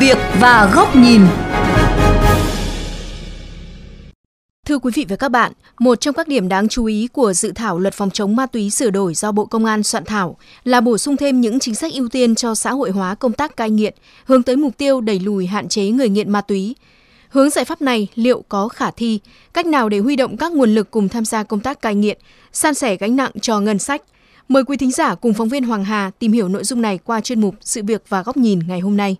việc và góc nhìn. Thưa quý vị và các bạn, một trong các điểm đáng chú ý của dự thảo luật phòng chống ma túy sửa đổi do Bộ Công an soạn thảo là bổ sung thêm những chính sách ưu tiên cho xã hội hóa công tác cai nghiện, hướng tới mục tiêu đẩy lùi hạn chế người nghiện ma túy. Hướng giải pháp này liệu có khả thi? Cách nào để huy động các nguồn lực cùng tham gia công tác cai nghiện, san sẻ gánh nặng cho ngân sách? Mời quý thính giả cùng phóng viên Hoàng Hà tìm hiểu nội dung này qua chuyên mục Sự việc và góc nhìn ngày hôm nay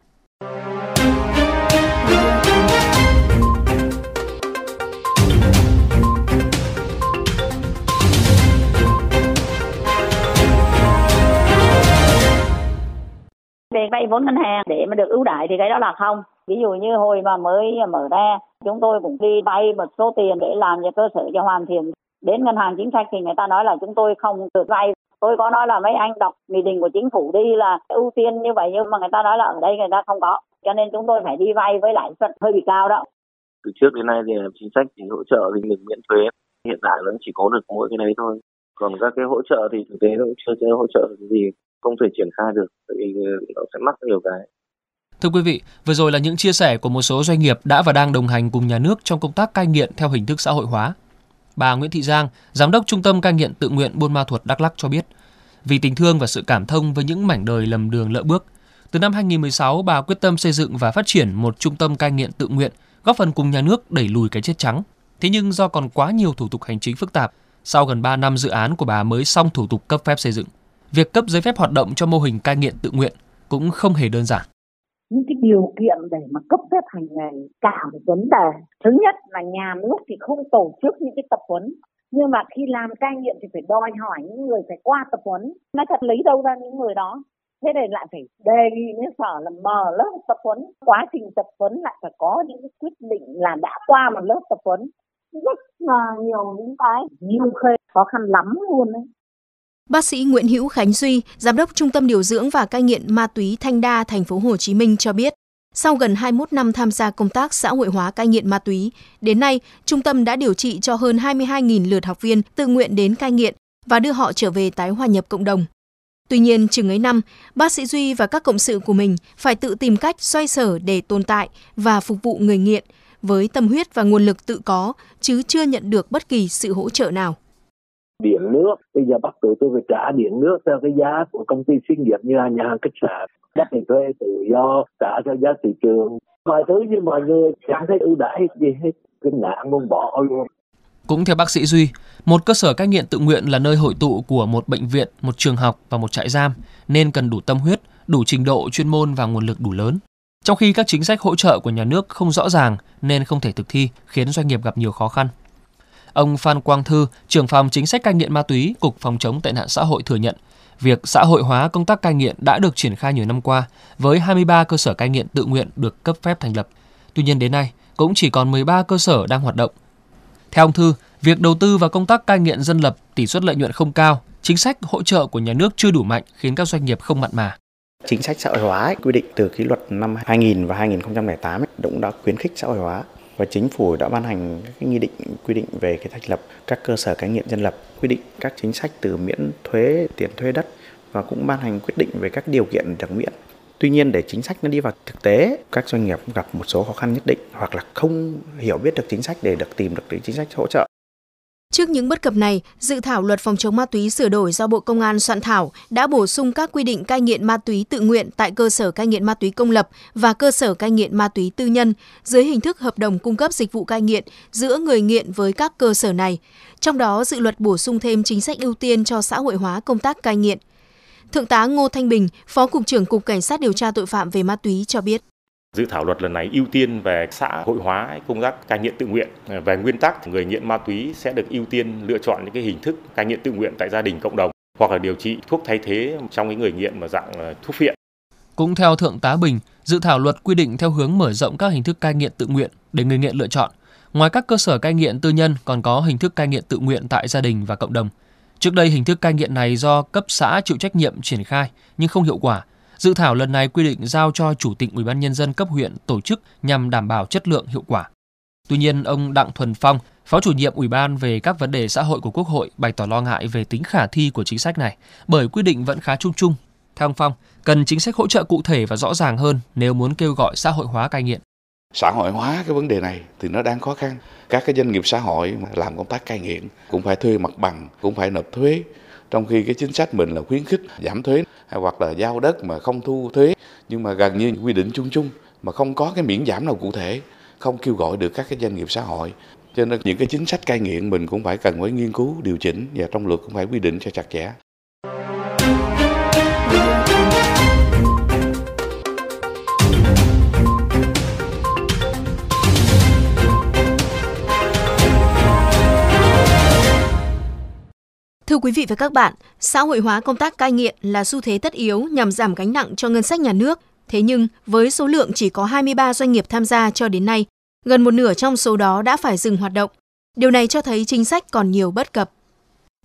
về vay vốn ngân hàng, để mà được ưu đãi thì cái đó là không. Ví dụ như hồi mà mới mở ra, chúng tôi cũng đi vay một số tiền để làm cho cơ sở cho hoàn thiện. Đến ngân hàng chính sách thì người ta nói là chúng tôi không được vay tôi có nói là mấy anh đọc nghị định của chính phủ đi là ưu tiên như vậy nhưng mà người ta nói là ở đây người ta không có. Cho nên chúng tôi phải đi vay với lãi suất hơi bị cao đó. Từ trước đến nay thì chính sách thì hỗ trợ thì được miễn thuế. Hiện tại vẫn chỉ có được mỗi cái đấy thôi. Còn các cái hỗ trợ thì thực tế nó cũng chưa chưa hỗ trợ được gì không thể triển khai được tại vì nó sẽ mắc nhiều cái. Thưa quý vị, vừa rồi là những chia sẻ của một số doanh nghiệp đã và đang đồng hành cùng nhà nước trong công tác cai nghiện theo hình thức xã hội hóa. Bà Nguyễn Thị Giang, Giám đốc Trung tâm Cai nghiện tự nguyện Buôn Ma Thuột Đắk Lắk cho biết, vì tình thương và sự cảm thông với những mảnh đời lầm đường lỡ bước, từ năm 2016, bà quyết tâm xây dựng và phát triển một trung tâm cai nghiện tự nguyện, góp phần cùng nhà nước đẩy lùi cái chết trắng. Thế nhưng do còn quá nhiều thủ tục hành chính phức tạp, sau gần 3 năm dự án của bà mới xong thủ tục cấp phép xây dựng. Việc cấp giấy phép hoạt động cho mô hình cai nghiện tự nguyện cũng không hề đơn giản những cái điều kiện để mà cấp phép hành nghề cả một vấn đề. Thứ nhất là nhà nước thì không tổ chức những cái tập huấn. Nhưng mà khi làm cai nghiện thì phải đòi hỏi những người phải qua tập huấn. Nó thật, lấy đâu ra những người đó? Thế này lại phải đề nghị với sở là mở lớp tập huấn. Quá trình tập huấn lại phải có những cái quyết định là đã qua một lớp tập huấn. Rất là nhiều những cái. Nhiều khê khó khăn lắm luôn đấy Bác sĩ Nguyễn Hữu Khánh Duy, giám đốc Trung tâm điều dưỡng và cai nghiện ma túy Thanh Đa, thành phố Hồ Chí Minh cho biết, sau gần 21 năm tham gia công tác xã hội hóa cai nghiện ma túy, đến nay, trung tâm đã điều trị cho hơn 22.000 lượt học viên tự nguyện đến cai nghiện và đưa họ trở về tái hòa nhập cộng đồng. Tuy nhiên, chừng ấy năm, bác sĩ Duy và các cộng sự của mình phải tự tìm cách xoay sở để tồn tại và phục vụ người nghiện với tâm huyết và nguồn lực tự có, chứ chưa nhận được bất kỳ sự hỗ trợ nào điện nước. Bây giờ bắt tụi tôi phải trả điện nước theo cái giá của công ty xí nghiệp như là nhà hàng khách sạn. Đất thì thuê tự do trả theo giá thị trường. Mọi thứ như mọi người chẳng thấy ưu đãi gì hết. Cái nạn luôn bỏ luôn. Cũng theo bác sĩ Duy, một cơ sở cai nghiện tự nguyện là nơi hội tụ của một bệnh viện, một trường học và một trại giam, nên cần đủ tâm huyết, đủ trình độ chuyên môn và nguồn lực đủ lớn. Trong khi các chính sách hỗ trợ của nhà nước không rõ ràng nên không thể thực thi, khiến doanh nghiệp gặp nhiều khó khăn. Ông Phan Quang Thư, trưởng phòng chính sách cai nghiện ma túy, Cục Phòng chống tệ nạn xã hội thừa nhận, việc xã hội hóa công tác cai nghiện đã được triển khai nhiều năm qua với 23 cơ sở cai nghiện tự nguyện được cấp phép thành lập. Tuy nhiên đến nay, cũng chỉ còn 13 cơ sở đang hoạt động. Theo ông Thư, việc đầu tư vào công tác cai nghiện dân lập, tỷ suất lợi nhuận không cao, chính sách hỗ trợ của nhà nước chưa đủ mạnh khiến các doanh nghiệp không mặn mà. Chính sách xã hội hóa ấy, quy định từ cái luật năm 2000 và 2008 ấy, cũng đã khuyến khích xã hội hóa và chính phủ đã ban hành cái nghị định, quy định về cái thành lập các cơ sở cai nghiện dân lập, quy định các chính sách từ miễn thuế, tiền thuê đất và cũng ban hành quyết định về các điều kiện được miễn. Tuy nhiên để chính sách nó đi vào thực tế, các doanh nghiệp gặp một số khó khăn nhất định hoặc là không hiểu biết được chính sách để được tìm được chính sách hỗ trợ. Trước những bất cập này, dự thảo luật phòng chống ma túy sửa đổi do Bộ Công an soạn thảo đã bổ sung các quy định cai nghiện ma túy tự nguyện tại cơ sở cai nghiện ma túy công lập và cơ sở cai nghiện ma túy tư nhân dưới hình thức hợp đồng cung cấp dịch vụ cai nghiện giữa người nghiện với các cơ sở này. Trong đó, dự luật bổ sung thêm chính sách ưu tiên cho xã hội hóa công tác cai nghiện. Thượng tá Ngô Thanh Bình, Phó Cục trưởng Cục Cảnh sát điều tra tội phạm về ma túy cho biết. Dự thảo luật lần này ưu tiên về xã hội hóa công tác cai nghiện tự nguyện. Về nguyên tắc, người nghiện ma túy sẽ được ưu tiên lựa chọn những cái hình thức cai nghiện tự nguyện tại gia đình cộng đồng hoặc là điều trị thuốc thay thế trong cái người nghiện mà dạng ờ, thuốc phiện. Cũng theo Thượng tá Bình, dự thảo luật quy định theo hướng mở rộng các hình thức cai nghiện tự nguyện để người nghiện lựa chọn. Ngoài các cơ sở cai nghiện tư nhân còn có hình thức cai nghiện tự nguyện tại gia đình và cộng đồng. Trước đây hình thức cai nghiện này do cấp xã chịu trách nhiệm triển khai nhưng không hiệu quả Dự thảo lần này quy định giao cho Chủ tịch Ủy ban nhân dân cấp huyện tổ chức nhằm đảm bảo chất lượng hiệu quả. Tuy nhiên, ông Đặng Thuần Phong, Phó chủ nhiệm Ủy ban về các vấn đề xã hội của Quốc hội bày tỏ lo ngại về tính khả thi của chính sách này, bởi quy định vẫn khá chung chung. Theo ông Phong, cần chính sách hỗ trợ cụ thể và rõ ràng hơn nếu muốn kêu gọi xã hội hóa cai nghiện. Xã hội hóa cái vấn đề này thì nó đang khó khăn. Các cái doanh nghiệp xã hội mà làm công tác cai nghiện cũng phải thuê mặt bằng, cũng phải nộp thuế. Trong khi cái chính sách mình là khuyến khích giảm thuế hoặc là giao đất mà không thu thuế nhưng mà gần như quy định chung chung mà không có cái miễn giảm nào cụ thể, không kêu gọi được các cái doanh nghiệp xã hội. Cho nên những cái chính sách cai nghiện mình cũng phải cần phải nghiên cứu điều chỉnh và trong luật cũng phải quy định cho chặt chẽ. Thưa quý vị và các bạn, xã hội hóa công tác cai nghiện là xu thế tất yếu nhằm giảm gánh nặng cho ngân sách nhà nước. Thế nhưng, với số lượng chỉ có 23 doanh nghiệp tham gia cho đến nay, gần một nửa trong số đó đã phải dừng hoạt động. Điều này cho thấy chính sách còn nhiều bất cập.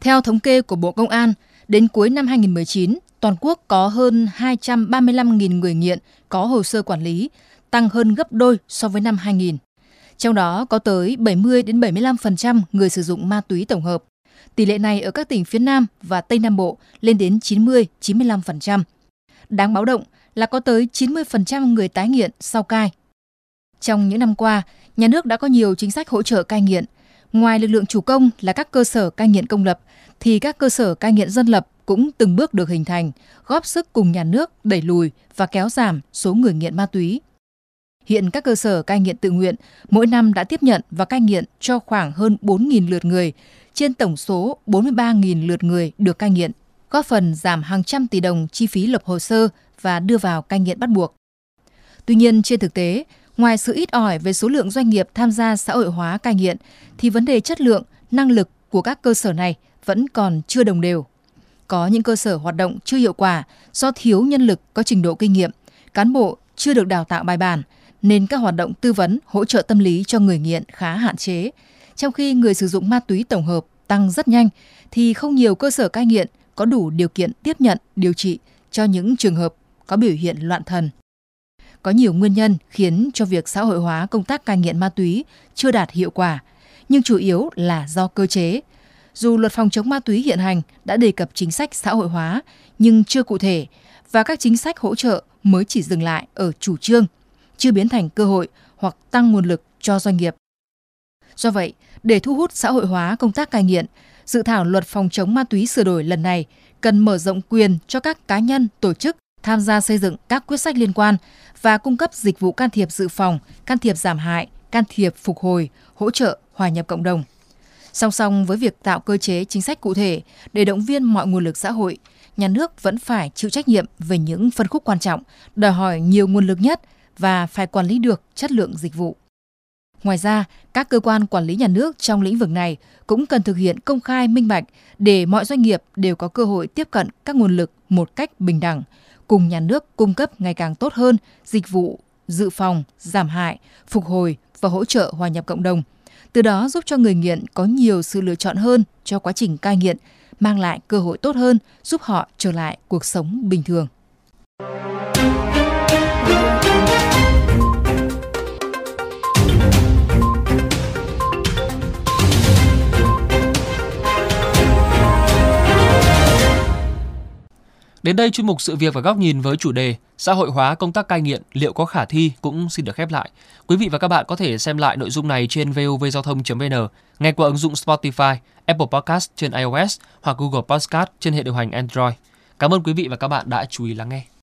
Theo thống kê của Bộ Công an, đến cuối năm 2019, toàn quốc có hơn 235.000 người nghiện có hồ sơ quản lý, tăng hơn gấp đôi so với năm 2000. Trong đó có tới 70 đến 75% người sử dụng ma túy tổng hợp. Tỷ lệ này ở các tỉnh phía Nam và Tây Nam Bộ lên đến 90-95%. Đáng báo động là có tới 90% người tái nghiện sau cai. Trong những năm qua, nhà nước đã có nhiều chính sách hỗ trợ cai nghiện. Ngoài lực lượng chủ công là các cơ sở cai nghiện công lập, thì các cơ sở cai nghiện dân lập cũng từng bước được hình thành, góp sức cùng nhà nước đẩy lùi và kéo giảm số người nghiện ma túy. Hiện các cơ sở cai nghiện tự nguyện mỗi năm đã tiếp nhận và cai nghiện cho khoảng hơn 4.000 lượt người, trên tổng số 43.000 lượt người được cai nghiện, góp phần giảm hàng trăm tỷ đồng chi phí lập hồ sơ và đưa vào cai nghiện bắt buộc. Tuy nhiên, trên thực tế, ngoài sự ít ỏi về số lượng doanh nghiệp tham gia xã hội hóa cai nghiện, thì vấn đề chất lượng, năng lực của các cơ sở này vẫn còn chưa đồng đều. Có những cơ sở hoạt động chưa hiệu quả do thiếu nhân lực có trình độ kinh nghiệm, cán bộ chưa được đào tạo bài bản, nên các hoạt động tư vấn, hỗ trợ tâm lý cho người nghiện khá hạn chế. Trong khi người sử dụng ma túy tổng hợp tăng rất nhanh, thì không nhiều cơ sở cai nghiện có đủ điều kiện tiếp nhận, điều trị cho những trường hợp có biểu hiện loạn thần. Có nhiều nguyên nhân khiến cho việc xã hội hóa công tác cai nghiện ma túy chưa đạt hiệu quả, nhưng chủ yếu là do cơ chế. Dù luật phòng chống ma túy hiện hành đã đề cập chính sách xã hội hóa nhưng chưa cụ thể và các chính sách hỗ trợ mới chỉ dừng lại ở chủ trương, chưa biến thành cơ hội hoặc tăng nguồn lực cho doanh nghiệp. Do vậy, để thu hút xã hội hóa công tác cai nghiện, dự thảo luật phòng chống ma túy sửa đổi lần này cần mở rộng quyền cho các cá nhân, tổ chức tham gia xây dựng các quyết sách liên quan và cung cấp dịch vụ can thiệp dự phòng, can thiệp giảm hại, can thiệp phục hồi, hỗ trợ hòa nhập cộng đồng. Song song với việc tạo cơ chế chính sách cụ thể để động viên mọi nguồn lực xã hội, nhà nước vẫn phải chịu trách nhiệm về những phân khúc quan trọng, đòi hỏi nhiều nguồn lực nhất và phải quản lý được chất lượng dịch vụ. Ngoài ra, các cơ quan quản lý nhà nước trong lĩnh vực này cũng cần thực hiện công khai minh bạch để mọi doanh nghiệp đều có cơ hội tiếp cận các nguồn lực một cách bình đẳng, cùng nhà nước cung cấp ngày càng tốt hơn dịch vụ dự phòng, giảm hại, phục hồi và hỗ trợ hòa nhập cộng đồng. Từ đó giúp cho người nghiện có nhiều sự lựa chọn hơn cho quá trình cai nghiện, mang lại cơ hội tốt hơn, giúp họ trở lại cuộc sống bình thường. Đến đây chuyên mục sự việc và góc nhìn với chủ đề xã hội hóa công tác cai nghiện liệu có khả thi cũng xin được khép lại. Quý vị và các bạn có thể xem lại nội dung này trên vovgiao thông.vn, nghe qua ứng dụng Spotify, Apple Podcast trên iOS hoặc Google Podcast trên hệ điều hành Android. Cảm ơn quý vị và các bạn đã chú ý lắng nghe.